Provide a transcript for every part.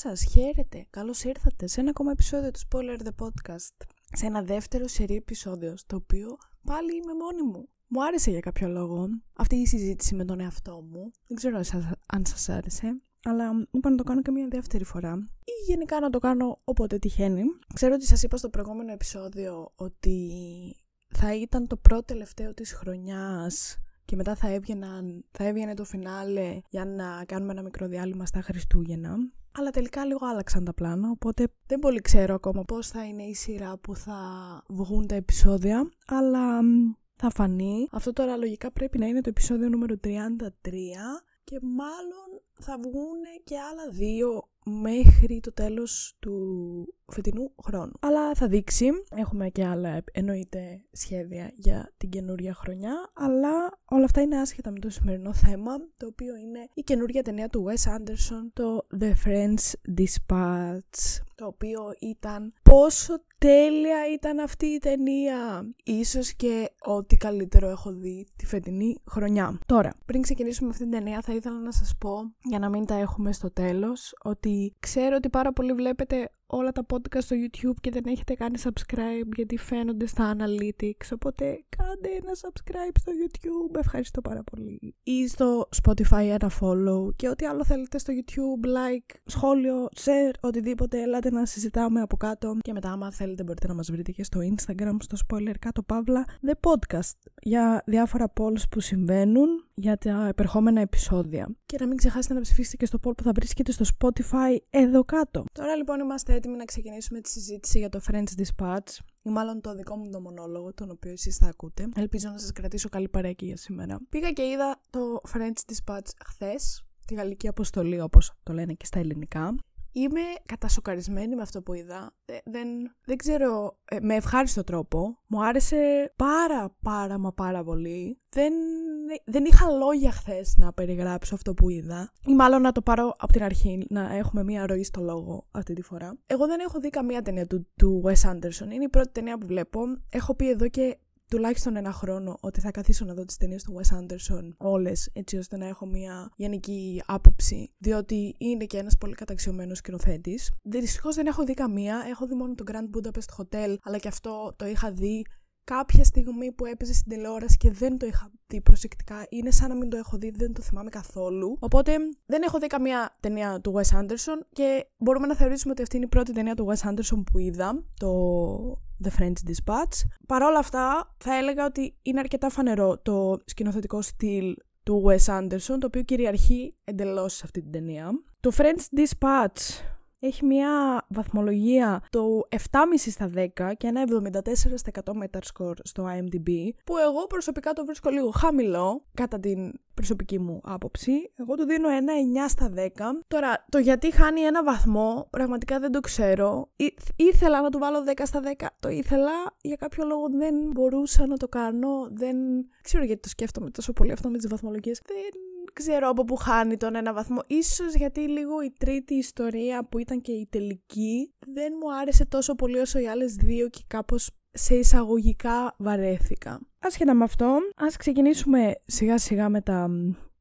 σας, χαίρετε. Καλώς ήρθατε σε ένα ακόμα επεισόδιο του Spoiler The Podcast. Σε ένα δεύτερο σερή επεισόδιο, στο οποίο πάλι είμαι μόνη μου. Μου άρεσε για κάποιο λόγο αυτή η συζήτηση με τον εαυτό μου. Δεν ξέρω αν σας άρεσε. Αλλά είπα να το κάνω και μια δεύτερη φορά. Ή γενικά να το κάνω όποτε τυχαίνει. Ξέρω ότι σας είπα στο προηγούμενο επεισόδιο ότι θα ήταν το πρώτο τελευταίο της χρονιάς και μετά θα, έβγαιναν, θα έβγαινε το φινάλε για να κάνουμε ένα μικρό διάλειμμα στα Χριστούγεννα. Αλλά τελικά λίγο άλλαξαν τα πλάνα, οπότε δεν πολύ ξέρω ακόμα πώς θα είναι η σειρά που θα βγουν τα επεισόδια, αλλά θα φανεί. Αυτό τώρα λογικά πρέπει να είναι το επεισόδιο νούμερο 33 και μάλλον θα βγουν και άλλα δύο μέχρι το τέλος του φετινού χρόνου. Αλλά θα δείξει. Έχουμε και άλλα εννοείται σχέδια για την καινούρια χρονιά, αλλά όλα αυτά είναι άσχετα με το σημερινό θέμα, το οποίο είναι η καινούρια ταινία του Wes Anderson, το The Friends Dispatch, το οποίο ήταν πόσο τέλεια ήταν αυτή η ταινία. Ίσως και ό,τι καλύτερο έχω δει τη φετινή χρονιά. Τώρα, πριν ξεκινήσουμε αυτή την ταινία θα ήθελα να σας πω, για να μην τα έχουμε στο τέλος, ότι ξέρω ότι πάρα πολλοί βλέπετε όλα τα podcast στο YouTube και δεν έχετε κάνει subscribe γιατί φαίνονται στα analytics. Οπότε κάντε ένα subscribe στο YouTube. Ευχαριστώ πάρα πολύ. Ή στο Spotify ένα follow και ό,τι άλλο θέλετε στο YouTube, like, σχόλιο, share, οτιδήποτε. Ελάτε να συζητάμε από κάτω. Και μετά, άμα θέλετε, μπορείτε να μας βρείτε και στο Instagram, στο spoiler κάτω παύλα, the podcast για διάφορα polls που συμβαίνουν για τα επερχόμενα επεισόδια. Και να μην ξεχάσετε να ψηφίσετε και στο poll που θα βρίσκεται στο Spotify εδώ κάτω. Τώρα λοιπόν είμαστε έτοιμοι να ξεκινήσουμε τη συζήτηση για το French Dispatch ή μάλλον το δικό μου το μονόλογο, τον οποίο εσείς θα ακούτε. Ελπίζω να σας κρατήσω καλή παρέα για σήμερα. Πήγα και είδα το French Dispatch χθες, τη γαλλική αποστολή όπως το λένε και στα ελληνικά. Είμαι κατασοκαρισμένη με αυτό που είδα. Ε, δεν, δεν ξέρω, ε, με ευχάριστο τρόπο. Μου άρεσε πάρα πάρα μα πάρα πολύ. Δεν, δεν είχα λόγια χθες να περιγράψω αυτό που είδα. Ή μάλλον να το πάρω από την αρχή, να έχουμε μία ροή στο λόγο αυτή τη φορά. Εγώ δεν έχω δει καμία ταινία του, του Wes Anderson. Είναι η πρώτη ταινία που βλέπω. Έχω πει εδώ και τουλάχιστον ένα χρόνο ότι θα καθίσω να δω τις ταινίες του Wes Anderson όλες έτσι ώστε να έχω μια γενική άποψη διότι είναι και ένας πολύ καταξιωμένος σκηνοθέτης. Δυστυχώς δεν έχω δει καμία, έχω δει μόνο το Grand Budapest Hotel αλλά και αυτό το είχα δει κάποια στιγμή που έπαιζε στην τηλεόραση και δεν το είχα δει προσεκτικά. Είναι σαν να μην το έχω δει, δεν το θυμάμαι καθόλου. Οπότε δεν έχω δει καμία ταινία του Wes Anderson και μπορούμε να θεωρήσουμε ότι αυτή είναι η πρώτη ταινία του Wes Anderson που είδα, το The French Dispatch. Παρ' όλα αυτά, θα έλεγα ότι είναι αρκετά φανερό το σκηνοθετικό στυλ του Wes Anderson, το οποίο κυριαρχεί εντελώς σε αυτή την ταινία. Το French Dispatch έχει μια βαθμολογία το 7,5 στα 10 και ένα 74% Metascore στο IMDb, που εγώ προσωπικά το βρίσκω λίγο χαμηλό, κατά την προσωπική μου άποψη. Εγώ του δίνω ένα 9 στα 10. Τώρα, το γιατί χάνει ένα βαθμό, πραγματικά δεν το ξέρω. Ή, ήθελα να του βάλω 10 στα 10. Το ήθελα, για κάποιο λόγο δεν μπορούσα να το κάνω. Δεν ξέρω γιατί το σκέφτομαι τόσο πολύ αυτό με τις βαθμολογίες. Δεν ξέρω από πού χάνει τον ένα βαθμό. Ίσως γιατί λίγο η τρίτη ιστορία που ήταν και η τελική δεν μου άρεσε τόσο πολύ όσο οι άλλες δύο και κάπως σε εισαγωγικά βαρέθηκα. Άσχετα με αυτό, ας ξεκινήσουμε σιγά σιγά με τα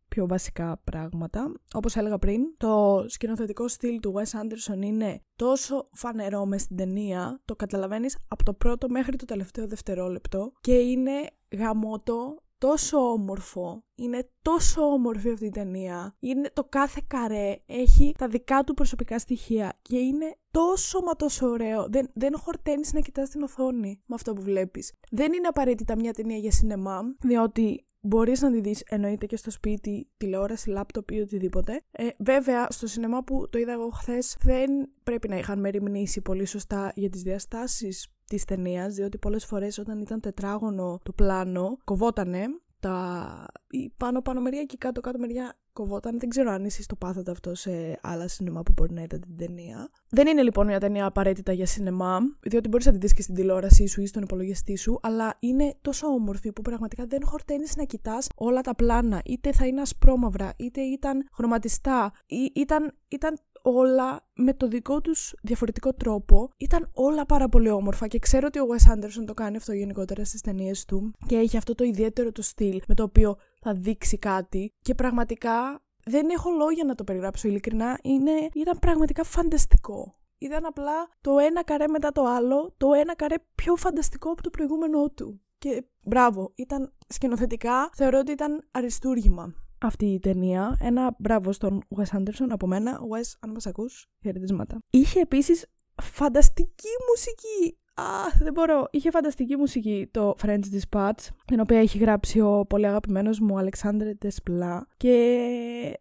πιο βασικά πράγματα. Όπως έλεγα πριν, το σκηνοθετικό στυλ του Wes Anderson είναι τόσο φανερό μες στην ταινία, το καταλαβαίνεις από το πρώτο μέχρι το τελευταίο δευτερόλεπτο και είναι γαμότο τόσο όμορφο. Είναι τόσο όμορφη αυτή η ταινία. Είναι το κάθε καρέ έχει τα δικά του προσωπικά στοιχεία και είναι τόσο μα τόσο ωραίο. Δεν, δεν χορταίνεις να κοιτάς την οθόνη με αυτό που βλέπεις. Δεν είναι απαραίτητα μια ταινία για σινεμά, διότι Μπορείς να τη δεις εννοείται και στο σπίτι, τηλεόραση, λάπτοπ ή οτιδήποτε. Ε, βέβαια, στο σινεμά που το είδα εγώ χθες, δεν πρέπει να είχαν μεριμνήσει πολύ σωστά για τις διαστάσεις της ταινίας, διότι πολλές φορές όταν ήταν τετράγωνο το πλάνο, κοβότανε. Τα... Η πάνω πάνω μεριά και η κάτω κάτω μεριά κοβόταν. Δεν ξέρω αν εσείς το πάθατε αυτό σε άλλα σινεμά που μπορεί να είδατε την ταινία. Δεν είναι λοιπόν μια ταινία απαραίτητα για σινεμά, διότι μπορείς να τη δεις και στην τηλεόρασή σου ή στον υπολογιστή σου, αλλά είναι τόσο όμορφη που πραγματικά δεν χορταίνεις να κοιτάς όλα τα πλάνα. Είτε θα είναι ασπρόμαυρα, είτε ήταν χρωματιστά, ή ήταν, ήταν όλα με το δικό τους διαφορετικό τρόπο. Ήταν όλα πάρα πολύ όμορφα και ξέρω ότι ο Wes Anderson το κάνει αυτό γενικότερα στις ταινίες του και έχει αυτό το ιδιαίτερο του στυλ με το οποίο θα δείξει κάτι και πραγματικά δεν έχω λόγια να το περιγράψω ειλικρινά. Είναι, ήταν πραγματικά φανταστικό. Ήταν απλά το ένα καρέ μετά το άλλο, το ένα καρέ πιο φανταστικό από το προηγούμενό του. Και μπράβο, ήταν σκηνοθετικά, θεωρώ ότι ήταν αριστούργημα αυτή η ταινία. Ένα μπράβο στον Wes Anderson από μένα. Wes, αν μας ακούς, χαιρετίσματα. Είχε επίσης φανταστική μουσική. Α, δεν μπορώ. Είχε φανταστική μουσική το French Dispatch, την οποία έχει γράψει ο πολύ αγαπημένος μου Αλεξάνδρε Τεσπλά. Και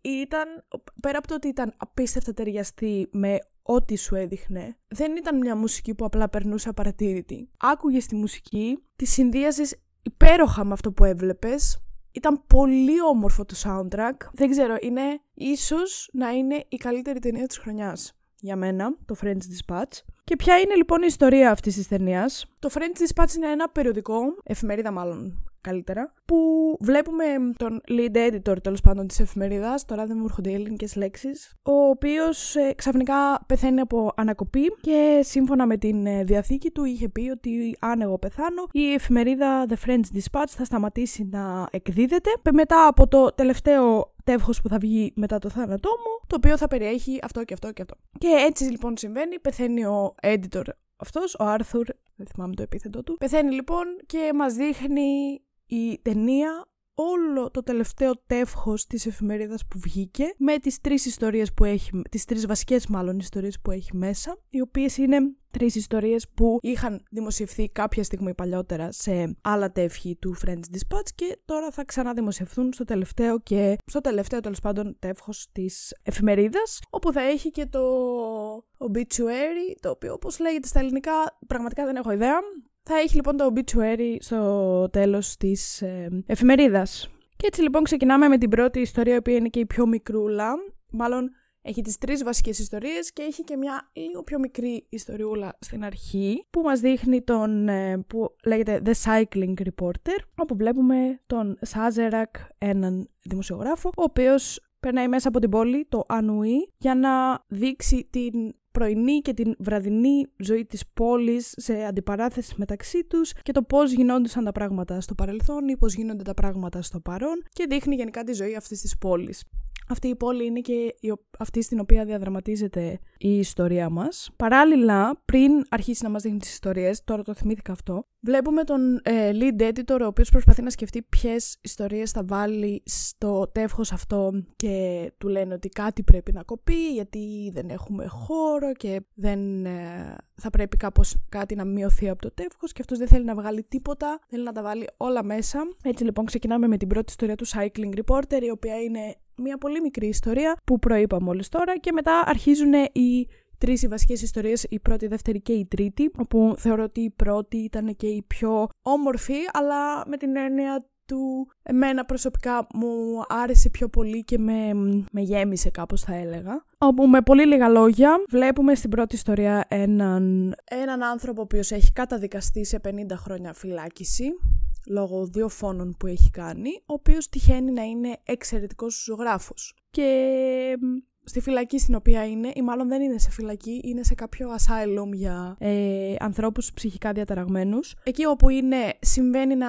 ήταν, πέρα από το ότι ήταν απίστευτα ταιριαστή με ό,τι σου έδειχνε, δεν ήταν μια μουσική που απλά περνούσε απαρατήρητη. Άκουγες τη μουσική, τη συνδύαζες υπέροχα με αυτό που έβλεπες, ήταν πολύ όμορφο το soundtrack. Δεν ξέρω, είναι ίσως να είναι η καλύτερη ταινία της χρονιάς για μένα, το French Dispatch. Και ποια είναι λοιπόν η ιστορία αυτής της ταινίας; Το French Dispatch είναι ένα περιοδικό, εφημερίδα μάλλον καλύτερα, που βλέπουμε τον lead editor τέλος πάντων της εφημερίδας, τώρα δεν μου έρχονται οι ελληνικές λέξεις, ο οποίος ε, ξαφνικά πεθαίνει από ανακοπή και σύμφωνα με την ε, διαθήκη του είχε πει ότι αν εγώ πεθάνω, η εφημερίδα The French Dispatch θα σταματήσει να εκδίδεται. Μετά από το τελευταίο τεύχος που θα βγει μετά το θάνατό μου, το οποίο θα περιέχει αυτό και αυτό και αυτό. Και έτσι λοιπόν συμβαίνει, πεθαίνει ο editor αυτός, ο Άρθουρ, δεν θυμάμαι το επίθετο του, πεθαίνει λοιπόν και μας δείχνει η ταινία όλο το τελευταίο τεύχος της εφημερίδας που βγήκε με τις τρεις ιστορίες που έχει, τις τρεις βασικές μάλλον ιστορίες που έχει μέσα, οι οποίες είναι τρεις ιστορίες που είχαν δημοσιευθεί κάποια στιγμή παλιότερα σε άλλα τεύχη του French Dispatch και τώρα θα ξαναδημοσιευθούν στο τελευταίο και στο τελευταίο τέλος πάντων τεύχος της εφημερίδας, όπου θα έχει και το obituary, το οποίο όπως λέγεται στα ελληνικά πραγματικά δεν έχω ιδέα, θα έχει λοιπόν το obituary στο τέλος της ε, εφημερίδας. Και έτσι λοιπόν ξεκινάμε με την πρώτη ιστορία, η οποία είναι και η πιο μικρούλα. Μάλλον έχει τις τρεις βασικές ιστορίες και έχει και μια λίγο πιο μικρή ιστοριούλα στην αρχή που μας δείχνει τον, ε, που λέγεται The Cycling Reporter όπου βλέπουμε τον Σάζερακ, έναν δημοσιογράφο ο οποίος περνάει μέσα από την πόλη, το Ανουή, για να δείξει την πρωινή και την βραδινή ζωή της πόλης σε αντιπαράθεση μεταξύ τους και το πώς γινόντουσαν τα πράγματα στο παρελθόν ή πώς γίνονται τα πράγματα στο παρόν και δείχνει γενικά τη ζωή αυτής της πόλης. Αυτή η πόλη είναι και αυτή στην οποία διαδραματίζεται η ιστορία μας. Παράλληλα, πριν αρχίσει να μας δείχνει τις ιστορίες, τώρα το θυμήθηκα αυτό, βλέπουμε τον ε, lead editor ο οποίος προσπαθεί να σκεφτεί ποιες ιστορίες θα βάλει στο τεύχος αυτό και του λένε ότι κάτι πρέπει να κοπεί γιατί δεν έχουμε χώρο και δεν ε, θα πρέπει κάπως κάτι να μειωθεί από το τεύχος και αυτός δεν θέλει να βγάλει τίποτα, θέλει να τα βάλει όλα μέσα. Έτσι λοιπόν ξεκινάμε με την πρώτη ιστορία του Cycling Reporter η οποία είναι μια πολύ μικρή ιστορία που προείπα μόλις τώρα και μετά αρχίζουν οι τρεις οι βασικές ιστορίες, η πρώτη, η δεύτερη και η τρίτη, όπου θεωρώ ότι η πρώτη ήταν και η πιο όμορφη, αλλά με την έννοια του εμένα προσωπικά μου άρεσε πιο πολύ και με, με γέμισε κάπως θα έλεγα. Όπου με πολύ λίγα λόγια βλέπουμε στην πρώτη ιστορία έναν, έναν άνθρωπο ο οποίος έχει καταδικαστεί σε 50 χρόνια φυλάκιση λόγω δύο φόνων που έχει κάνει, ο οποίος τυχαίνει να είναι εξαιρετικός ζωγράφος. Και στη φυλακή στην οποία είναι, ή μάλλον δεν είναι σε φυλακή, είναι σε κάποιο asylum για ε, ανθρώπους ψυχικά διαταραγμένους. Εκεί όπου είναι, συμβαίνει να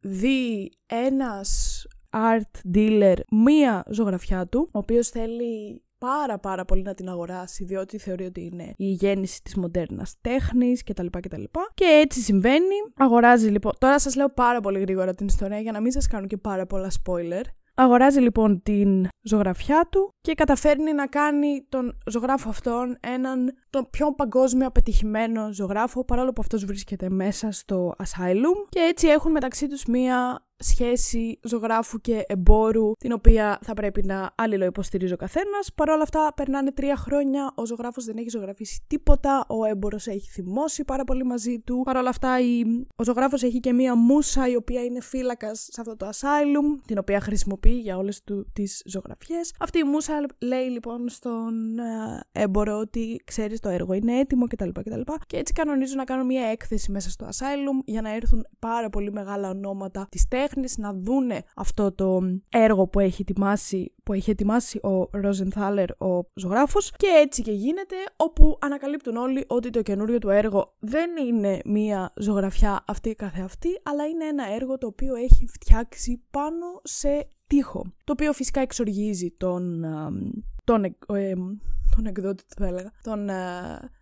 δει ένας art dealer μία ζωγραφιά του, ο οποίος θέλει πάρα πάρα πολύ να την αγοράσει διότι θεωρεί ότι είναι η γέννηση της μοντέρνας τέχνης κτλ. κτλ. Και έτσι συμβαίνει. Αγοράζει λοιπόν, τώρα σας λέω πάρα πολύ γρήγορα την ιστορία για να μην σας κάνω και πάρα πολλά spoiler. Αγοράζει λοιπόν την ζωγραφιά του και καταφέρνει να κάνει τον ζωγράφο αυτόν έναν τον πιο παγκόσμιο πετυχημένο ζωγράφο παρόλο που αυτός βρίσκεται μέσα στο Asylum και έτσι έχουν μεταξύ τους μία σχέση ζωγράφου και εμπόρου, την οποία θα πρέπει να αλληλοϊποστηρίζει ο καθένας. Παρ' όλα αυτά, περνάνε τρία χρόνια, ο ζωγράφος δεν έχει ζωγραφίσει τίποτα, ο έμπορος έχει θυμώσει πάρα πολύ μαζί του. Παρ' όλα αυτά, η... ο ζωγράφος έχει και μία μουσα, η οποία είναι φύλακας σε αυτό το asylum, την οποία χρησιμοποιεί για όλες τις ζωγραφιές. Αυτή η μουσα λέει λοιπόν στον ε, έμπορο ότι ξέρεις το έργο είναι έτοιμο κτλ. κτλ. Και έτσι κανονίζουν να κάνουν μία έκθεση μέσα στο asylum για να έρθουν πάρα πολύ μεγάλα ονόματα της τέχνης να δούνε αυτό το έργο που έχει ετοιμάσει, που έχει ετοιμάσει ο Ρόζενθάλερ, ο ζωγράφος και έτσι και γίνεται όπου ανακαλύπτουν όλοι ότι το καινούριο του έργο δεν είναι μία ζωγραφιά αυτή καθεαυτή αλλά είναι ένα έργο το οποίο έχει φτιάξει πάνω σε τοίχο. Το οποίο φυσικά εξοργίζει τον, τον, ε, τον εκδότη, θα έλεγα, τον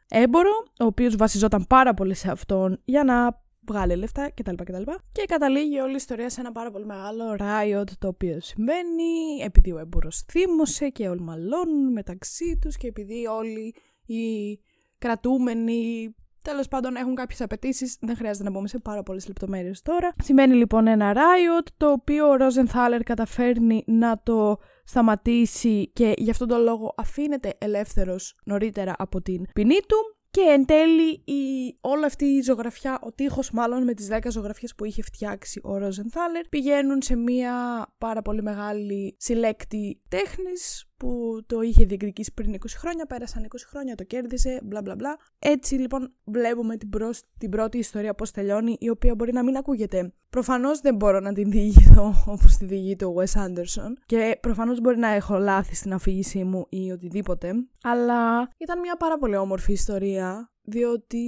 έμπορο, ο οποίος βασιζόταν πάρα πολύ σε αυτόν για να βγάλει λεφτά κτλ. κτλ. Και καταλήγει όλη η ιστορία σε ένα πάρα πολύ μεγάλο riot το οποίο συμβαίνει επειδή ο έμπορος θύμωσε και όλοι μαλώνουν μεταξύ τους και επειδή όλοι οι κρατούμενοι Τέλος πάντων, έχουν κάποιες απαιτήσεις. Δεν χρειάζεται να μπούμε σε πάρα πολλές λεπτομέρειες τώρα. Σημαίνει λοιπόν ένα riot, το οποίο ο Ρόζενθάλερ καταφέρνει να το σταματήσει και γι' αυτόν τον λόγο αφήνεται ελεύθερος νωρίτερα από την ποινή του. Και εν τέλει η, όλη αυτή η ζωγραφιά, ο τείχος μάλλον με τις 10 ζωγραφιές που είχε φτιάξει ο Ρόζενθάλερ πηγαίνουν σε μια πάρα πολύ μεγάλη συλλέκτη τέχνης που το είχε διεκδικήσει πριν 20 χρόνια, πέρασαν 20 χρόνια, το κέρδισε, μπλα μπλα μπλα. Έτσι λοιπόν βλέπουμε την, προς, την πρώτη ιστορία πώς τελειώνει, η οποία μπορεί να μην ακούγεται. Προφανώς δεν μπορώ να την διηγηθώ όπως τη διηγείται ο Wes Anderson και προφανώς μπορεί να έχω λάθη στην αφήγησή μου ή οτιδήποτε, αλλά ήταν μια πάρα πολύ όμορφη ιστορία διότι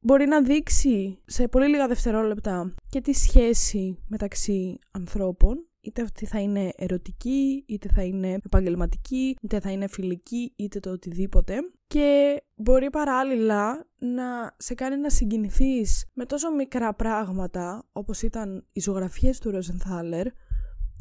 μπορεί να δείξει σε πολύ λίγα δευτερόλεπτα και τη σχέση μεταξύ ανθρώπων είτε αυτή θα είναι ερωτική, είτε θα είναι επαγγελματική, είτε θα είναι φιλική, είτε το οτιδήποτε. Και μπορεί παράλληλα να σε κάνει να συγκινηθείς με τόσο μικρά πράγματα, όπως ήταν οι ζωγραφίες του Ροζενθάλερ,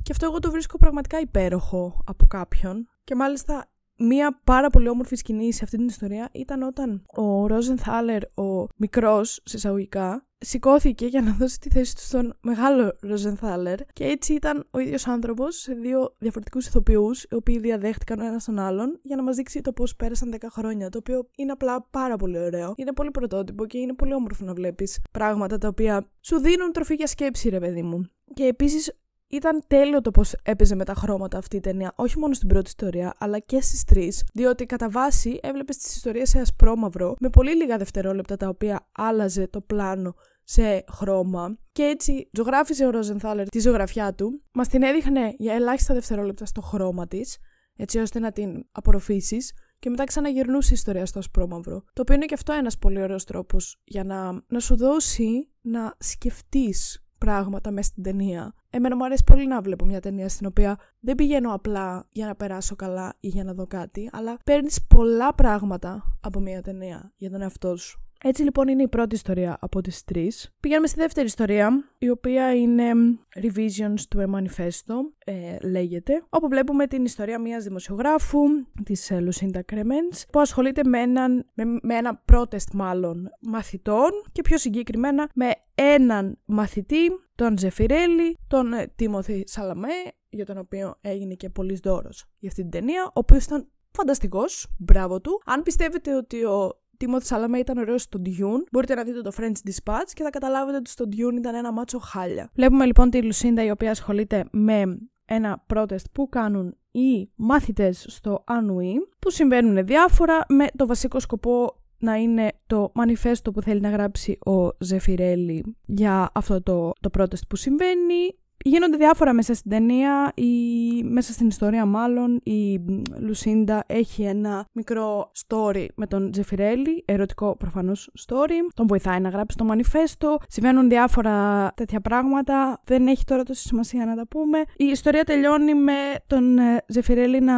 και αυτό εγώ το βρίσκω πραγματικά υπέροχο από κάποιον. Και μάλιστα μία πάρα πολύ όμορφη σκηνή σε αυτή την ιστορία ήταν όταν ο Ρόζενθάλερ, ο μικρός, σε εισαγωγικά, σηκώθηκε για να δώσει τη θέση του στον μεγάλο Ροζενθάλερ και έτσι ήταν ο ίδιος άνθρωπος σε δύο διαφορετικούς ηθοποιούς, οι οποίοι διαδέχτηκαν ο ένας τον άλλον για να μας δείξει το πώς πέρασαν 10 χρόνια. Το οποίο είναι απλά πάρα πολύ ωραίο. Είναι πολύ πρωτότυπο και είναι πολύ όμορφο να βλέπεις πράγματα τα οποία σου δίνουν τροφή για σκέψη, ρε παιδί μου. Και επίσης ήταν τέλειο το πώ έπαιζε με τα χρώματα αυτή η ταινία, όχι μόνο στην πρώτη ιστορία, αλλά και στις τρεις, διότι κατά βάση έβλεπες τις ιστορίες σε ασπρόμαυρο, με πολύ λίγα δευτερόλεπτα τα οποία άλλαζε το πλάνο σε χρώμα. Και έτσι ζωγράφιζε ο Ροζενθάλερ τη ζωγραφιά του, μας την έδειχνε για ελάχιστα δευτερόλεπτα στο χρώμα της, έτσι ώστε να την απορροφήσεις, και μετά ξαναγυρνούσε η ιστορία στο ασπρόμαυρο. Το οποίο είναι και αυτό ένας πολύ ωραίος τρόπος για να, να σου δώσει να σκεφτείς πράγματα μέσα στην ταινία. Εμένα μου αρέσει πολύ να βλέπω μια ταινία στην οποία δεν πηγαίνω απλά για να περάσω καλά ή για να δω κάτι, αλλά παίρνεις πολλά πράγματα από μια ταινία για τον εαυτό σου. Έτσι λοιπόν είναι η πρώτη ιστορία από τις τρεις. Πηγαίνουμε στη δεύτερη ιστορία, η οποία είναι Revisions to a Manifesto, ε, λέγεται, όπου βλέπουμε την ιστορία μιας δημοσιογράφου, της ε, Lucinda Cremens, που ασχολείται με, έναν, με, με ένα protest μάλλον μαθητών και πιο συγκεκριμένα με έναν μαθητή, τον Ζεφιρέλη, τον Τίμωθη ε, Σαλαμέ, για τον οποίο έγινε και πολύς δώρος για αυτή την ταινία, ο οποίος ήταν φανταστικός, μπράβο του. Αν πιστεύετε ότι ο Τίμωθη Σαλαμέ ήταν ωραίος στο Dune. Μπορείτε να δείτε το French Dispatch και θα καταλάβετε ότι στο Dune ήταν ένα μάτσο χάλια. Βλέπουμε λοιπόν τη Λουσίντα η οποία ασχολείται με ένα protest που κάνουν οι μάθητες στο Ανουή που συμβαίνουν διάφορα με το βασικό σκοπό να είναι το μανιφέστο που θέλει να γράψει ο Ζεφιρέλη για αυτό το, το protest που συμβαίνει Γίνονται διάφορα μέσα στην ταινία, η... μέσα στην ιστορία μάλλον, η Λουσίντα έχει ένα μικρό story με τον Τζεφιρέλη, ερωτικό προφανώς story, τον βοηθάει να γράψει το μανιφέστο, συμβαίνουν διάφορα τέτοια πράγματα, δεν έχει τώρα τόση σημασία να τα πούμε. Η ιστορία τελειώνει με τον Τζεφιρέλη να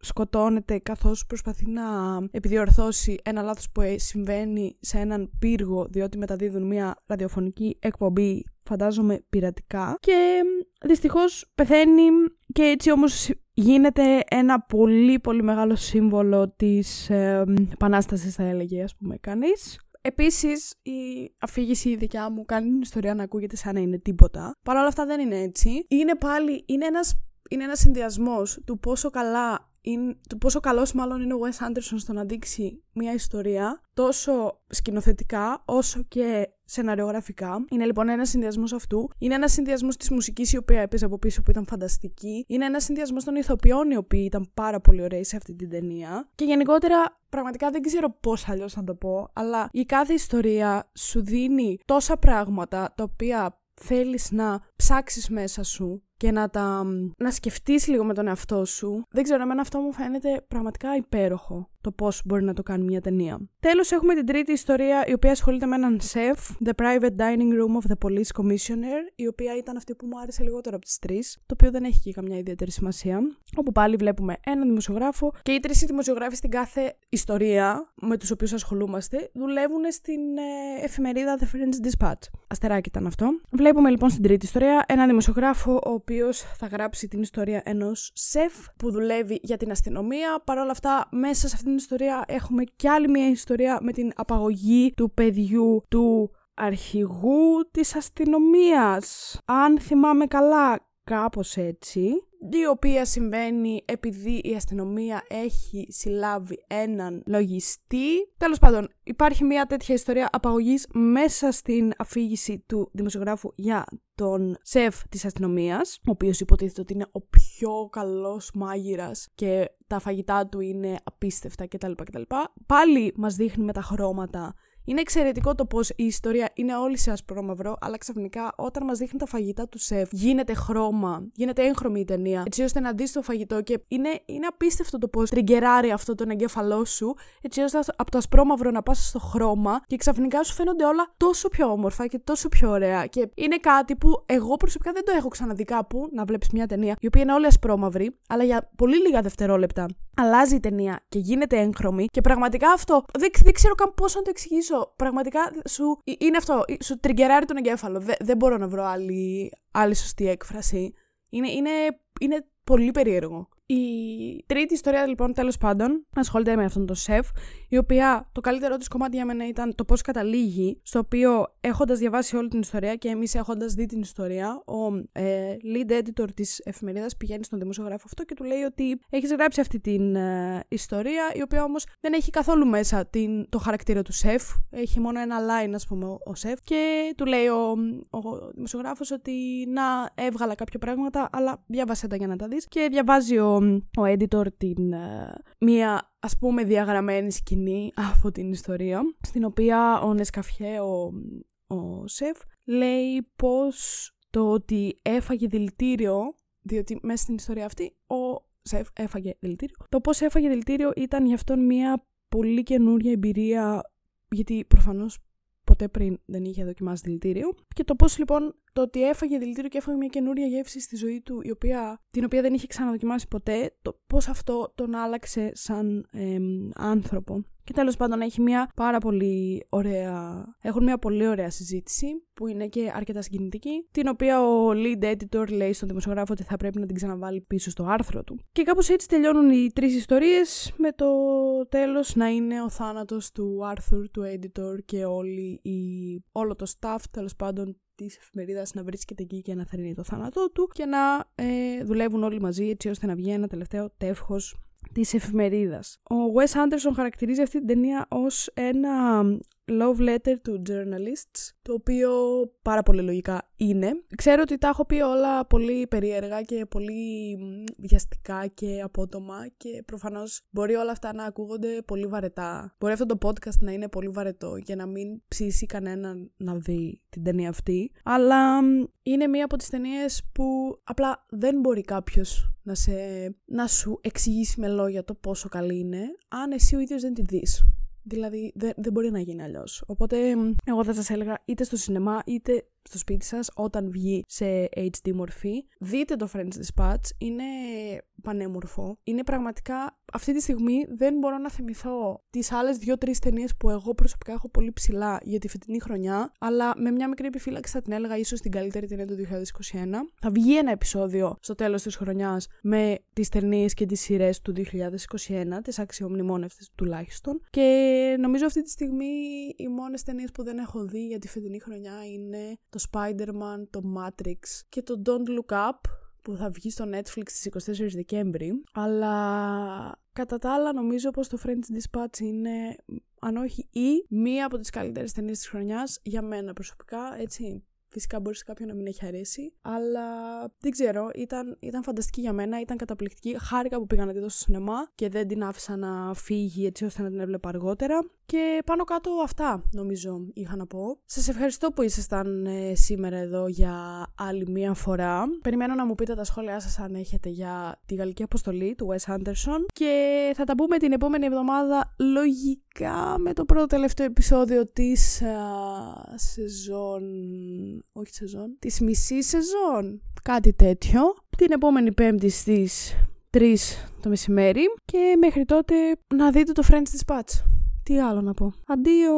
σκοτώνεται καθώς προσπαθεί να επιδιορθώσει ένα λάθος που συμβαίνει σε έναν πύργο διότι μεταδίδουν μια ραδιοφωνική εκπομπή φαντάζομαι πειρατικά και δυστυχώς πεθαίνει και έτσι όμως γίνεται ένα πολύ πολύ μεγάλο σύμβολο της ε, επανάστασης θα έλεγε ας πούμε κανείς. Επίσης η αφήγηση η δικιά μου κάνει την ιστορία να ακούγεται σαν να είναι τίποτα. Παρ' όλα αυτά δεν είναι έτσι. Είναι πάλι, είναι ένας είναι ένας συνδυασμός του πόσο καλά είναι, του πόσο καλός μάλλον είναι ο Wes Anderson στο να δείξει μια ιστορία τόσο σκηνοθετικά όσο και σεναριογραφικά. Είναι λοιπόν ένας συνδυασμός αυτού. Είναι ένας συνδυασμός της μουσικής η οποία έπαιζε από πίσω που ήταν φανταστική. Είναι ένας συνδυασμός των ηθοποιών οι οποίοι ήταν πάρα πολύ ωραίοι σε αυτή την ταινία. Και γενικότερα, πραγματικά δεν ξέρω πώς αλλιώς να το πω, αλλά η κάθε ιστορία σου δίνει τόσα πράγματα τα οποία θέλεις να ψάξεις μέσα σου και να τα να σκεφτείς λίγο με τον εαυτό σου. Δεν ξέρω, εμένα αυτό μου φαίνεται πραγματικά υπέροχο το πώς μπορεί να το κάνει μια ταινία. Τέλος, έχουμε την τρίτη ιστορία, η οποία ασχολείται με έναν σεφ, The Private Dining Room of the Police Commissioner, η οποία ήταν αυτή που μου άρεσε λιγότερο από τις τρεις, το οποίο δεν έχει και καμιά ιδιαίτερη σημασία. Όπου πάλι βλέπουμε έναν δημοσιογράφο και οι τρεις δημοσιογράφοι στην κάθε ιστορία με τους οποίους ασχολούμαστε δουλεύουν στην ε, εφημερίδα The French Dispatch. Αστεράκι ήταν αυτό. Βλέπουμε λοιπόν στην τρίτη ιστορία έναν δημοσιογράφο, ο οποίος θα γράψει την ιστορία ενός σεφ που δουλεύει για την αστυνομία. Παρ' όλα αυτά, μέσα σε αυτήν την ιστορία έχουμε κι άλλη μια ιστορία με την απαγωγή του παιδιού του αρχηγού της αστυνομίας. Αν θυμάμαι καλά, κάπως έτσι, η οποία συμβαίνει επειδή η αστυνομία έχει συλλάβει έναν λογιστή. Τέλος πάντων, υπάρχει μια τέτοια ιστορία απαγωγής μέσα στην αφήγηση του δημοσιογράφου για τον σεφ της αστυνομίας, ο οποίος υποτίθεται ότι είναι ο πιο καλός μάγειρας και τα φαγητά του είναι απίστευτα κτλ. κτλ. Πάλι μας δείχνει με τα χρώματα είναι εξαιρετικό το πώς η ιστορία είναι όλη σε ασπρόμαυρο, αλλά ξαφνικά όταν μας δείχνει τα φαγητά του σεφ, γίνεται χρώμα, γίνεται έγχρωμη η ταινία, έτσι ώστε να δει το φαγητό και είναι, είναι απίστευτο το πώς τριγκεράρει αυτό τον εγκέφαλό σου, έτσι ώστε από το ασπρόμαυρο να πας στο χρώμα και ξαφνικά σου φαίνονται όλα τόσο πιο όμορφα και τόσο πιο ωραία. Και είναι κάτι που εγώ προσωπικά δεν το έχω ξαναδεί κάπου να βλέπεις μια ταινία η οποία είναι όλη ασπρόμαυρη, αλλά για πολύ λίγα δευτερόλεπτα αλλάζει η ταινία και γίνεται έγχρωμη και πραγματικά αυτό δεν, δεν ξέρω καν πώς να το εξηγήσω. Πραγματικά σου είναι αυτό, σου τριγκεράρει τον εγκέφαλο. Δεν, δεν μπορώ να βρω άλλη, άλλη σωστή έκφραση. Είναι, είναι, είναι πολύ περίεργο. Η τρίτη ιστορία, λοιπόν, τέλος πάντων, ασχολείται με αυτόν τον σεφ, η οποία το καλύτερό της κομμάτι για μένα ήταν το πώς καταλήγει, στο οποίο έχοντας διαβάσει όλη την ιστορία και εμείς έχοντας δει την ιστορία, ο ε, lead editor της εφημερίδας πηγαίνει στον δημοσιογράφο αυτό και του λέει ότι έχεις γράψει αυτή την ε, ιστορία, η οποία όμως δεν έχει καθόλου μέσα την, το χαρακτήρα του σεφ. Έχει μόνο ένα line, ας πούμε, ο, ο σεφ. Και του λέει ο, ο δημοσιογράφος ότι να έβγαλα κάποια πράγματα, αλλά διάβασέ τα για να τα δεις. Και διαβάζει ο, ο editor την, ε, μία ας πούμε διαγραμμένη σκηνή από την ιστορία, στην οποία ο Νεσκαφιέ, ο, ο σεφ, λέει πως το ότι έφαγε δηλητήριο, διότι μέσα στην ιστορία αυτή ο σεφ έφαγε δηλητήριο, το πως έφαγε δηλητήριο ήταν για αυτόν μια πολύ καινούρια εμπειρία, γιατί προφανώς ποτέ πριν δεν είχε δοκιμάσει δηλητήριο. Και το πώς λοιπόν το ότι έφαγε δηλητήριο και έφαγε μια καινούρια γεύση στη ζωή του, η οποία, την οποία δεν είχε ξαναδοκιμάσει ποτέ, το πώς αυτό τον άλλαξε σαν άνθρωπο. Και τέλος πάντων έχει μια πάρα πολύ ωραία, έχουν μια πολύ ωραία συζήτηση που είναι και αρκετά συγκινητική, την οποία ο lead editor λέει στον δημοσιογράφο ότι θα πρέπει να την ξαναβάλει πίσω στο άρθρο του. Και κάπως έτσι τελειώνουν οι τρεις ιστορίες με το τέλος να είναι ο θάνατος του Άρθουρ, του editor και όλη η... όλο το staff τέλος πάντων της εφημερίδας να βρίσκεται εκεί και να θερινεί το θάνατό του και να ε, δουλεύουν όλοι μαζί έτσι ώστε να βγει ένα τελευταίο τεύχος της εφημερίδας. Ο Wes Anderson χαρακτηρίζει αυτή την ταινία ως ένα love letter to journalists, το οποίο πάρα πολύ λογικά είναι. Ξέρω ότι τα έχω πει όλα πολύ περίεργα και πολύ βιαστικά και απότομα και προφανώς μπορεί όλα αυτά να ακούγονται πολύ βαρετά. Μπορεί αυτό το podcast να είναι πολύ βαρετό και να μην ψήσει κανέναν να δει την ταινία αυτή, αλλά είναι μία από τις ταινίες που απλά δεν μπορεί κάποιος να, σε, να σου εξηγήσει με λόγια το πόσο καλή είναι, αν εσύ ο ίδιος δεν τη δεις. Δηλαδή δεν, δεν μπορεί να γίνει αλλιώς. Οπότε εγώ θα σας έλεγα είτε στο σινεμά είτε στο σπίτι σας όταν βγει σε HD μορφή. Δείτε το French Dispatch, είναι πανέμορφο. Είναι πραγματικά, αυτή τη στιγμή δεν μπορώ να θυμηθώ τις άλλες δύο-τρεις ταινίες που εγώ προσωπικά έχω πολύ ψηλά για τη φετινή χρονιά, αλλά με μια μικρή επιφύλαξη θα την έλεγα ίσως την καλύτερη ταινία του 2021. Θα βγει ένα επεισόδιο στο τέλος της χρονιάς με τις ταινίες και τις σειρές του 2021, τις αξιομνημόνευτες τουλάχιστον. Και νομίζω αυτή τη στιγμή οι μόνες ταινίες που δεν έχω δει για τη φετινή χρονιά είναι το Spider-Man, το Matrix και το Don't Look Up που θα βγει στο Netflix στις 24 Δεκέμβρη. Αλλά κατά τα άλλα νομίζω πως το French Dispatch είναι αν όχι ή μία από τις καλύτερες ταινίες της χρονιάς για μένα προσωπικά, έτσι Φυσικά μπορεί σε κάποιον να μην έχει αρέσει. Αλλά δεν ξέρω, ήταν, ήταν φανταστική για μένα, ήταν καταπληκτική. Χάρηκα που πήγα να τη δω στο σινεμά και δεν την άφησα να φύγει έτσι ώστε να την έβλεπα αργότερα. Και πάνω κάτω αυτά νομίζω είχα να πω. Σας ευχαριστώ που ήσασταν ε, σήμερα εδώ για άλλη μία φορά. Περιμένω να μου πείτε τα σχόλιά σας αν έχετε για τη γαλλική αποστολή του Wes Anderson. Και θα τα πούμε την επόμενη εβδομάδα λογικά με το πρώτο τελευταίο επεισόδιο της α, σεζόν... όχι σεζόν, της μισής σεζόν. Κάτι τέτοιο. Την επόμενη πέμπτη στις 3 το μεσημέρι και μέχρι τότε να δείτε το Friends Dispatch. Τι άλλο να πω. Αντίο!